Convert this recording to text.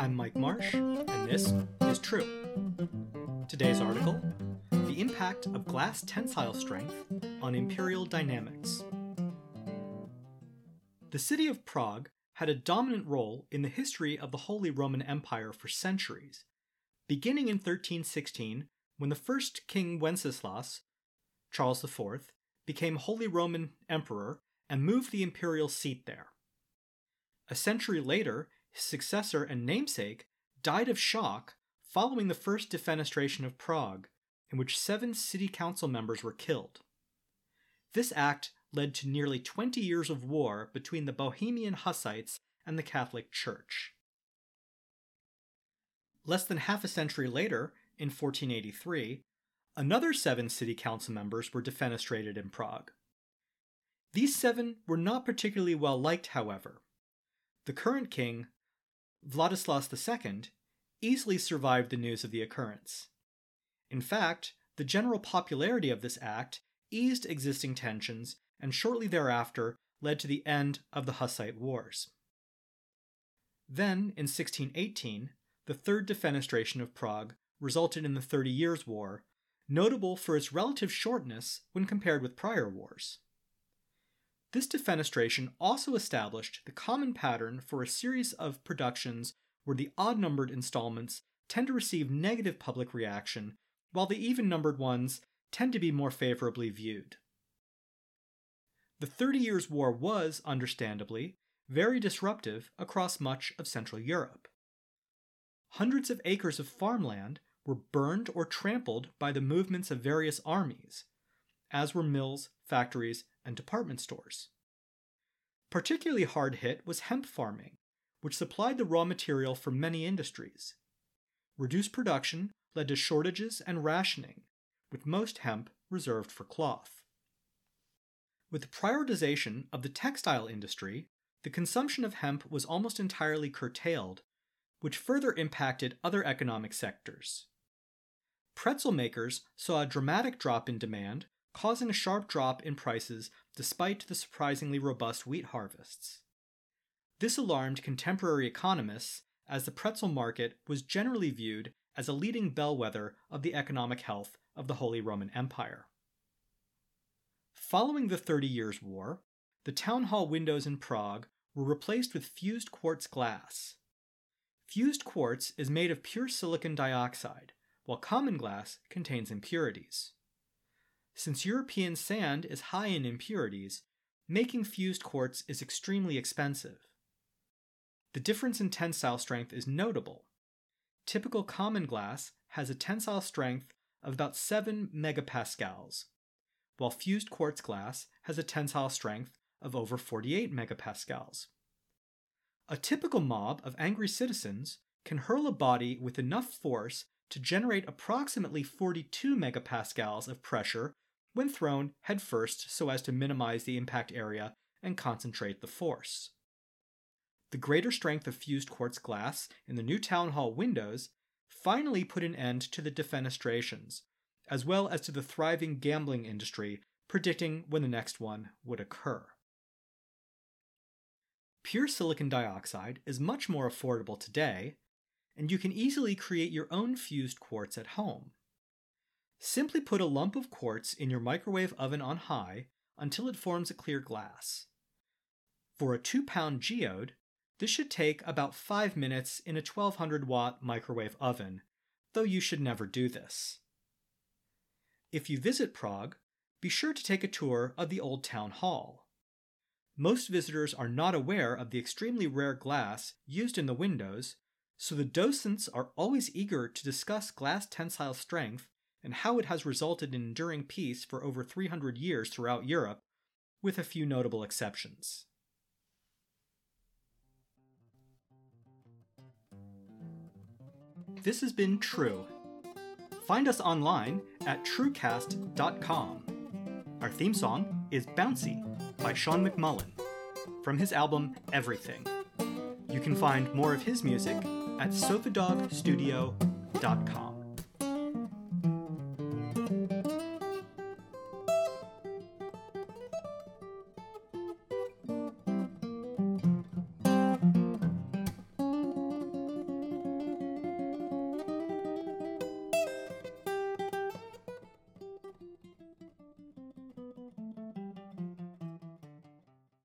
I'm Mike Marsh, and this is Trew. Today's article The Impact of Glass Tensile Strength on Imperial Dynamics. The city of Prague had a dominant role in the history of the Holy Roman Empire for centuries, beginning in 1316 when the first king Wenceslas, Charles IV, became Holy Roman Emperor and moved the imperial seat there. A century later, his successor and namesake died of shock following the first defenestration of Prague, in which seven city council members were killed. This act led to nearly 20 years of war between the Bohemian Hussites and the Catholic Church. Less than half a century later, in 1483, another seven city council members were defenestrated in Prague. These seven were not particularly well liked, however. The current king, Vladislas II, easily survived the news of the occurrence. In fact, the general popularity of this act eased existing tensions and shortly thereafter led to the end of the Hussite Wars. Then, in 1618, the third defenestration of Prague resulted in the Thirty Years' War, notable for its relative shortness when compared with prior wars. This defenestration also established the common pattern for a series of productions where the odd numbered installments tend to receive negative public reaction, while the even numbered ones tend to be more favorably viewed. The Thirty Years' War was, understandably, very disruptive across much of Central Europe. Hundreds of acres of farmland were burned or trampled by the movements of various armies, as were mills, factories, and department stores. Particularly hard hit was hemp farming, which supplied the raw material for many industries. Reduced production led to shortages and rationing, with most hemp reserved for cloth. With the prioritization of the textile industry, the consumption of hemp was almost entirely curtailed, which further impacted other economic sectors. Pretzel makers saw a dramatic drop in demand causing a sharp drop in prices despite the surprisingly robust wheat harvests. This alarmed contemporary economists as the pretzel market was generally viewed as a leading bellwether of the economic health of the Holy Roman Empire. Following the Thirty Years' War, the town hall windows in Prague were replaced with fused quartz glass. Fused quartz is made of pure silicon dioxide, while common glass contains impurities. Since European sand is high in impurities, making fused quartz is extremely expensive. The difference in tensile strength is notable. Typical common glass has a tensile strength of about 7 megapascals, while fused quartz glass has a tensile strength of over 48 megapascals. A typical mob of angry citizens can hurl a body with enough force to generate approximately 42 megapascals of pressure when thrown headfirst so as to minimize the impact area and concentrate the force. The greater strength of fused quartz glass in the new town hall windows finally put an end to the defenestrations, as well as to the thriving gambling industry predicting when the next one would occur. Pure silicon dioxide is much more affordable today, and you can easily create your own fused quartz at home. Simply put a lump of quartz in your microwave oven on high until it forms a clear glass. For a 2 pound geode, this should take about 5 minutes in a 1200 watt microwave oven, though you should never do this. If you visit Prague, be sure to take a tour of the Old Town Hall. Most visitors are not aware of the extremely rare glass used in the windows, so the docents are always eager to discuss glass tensile strength and how it has resulted in enduring peace for over 300 years throughout Europe, with a few notable exceptions. This has been Trew. Find us online at trewcast.com. Our theme song is Bouncy by Shaun McMullen from his album Everything. You can find more of his music at sofadogstudio.com.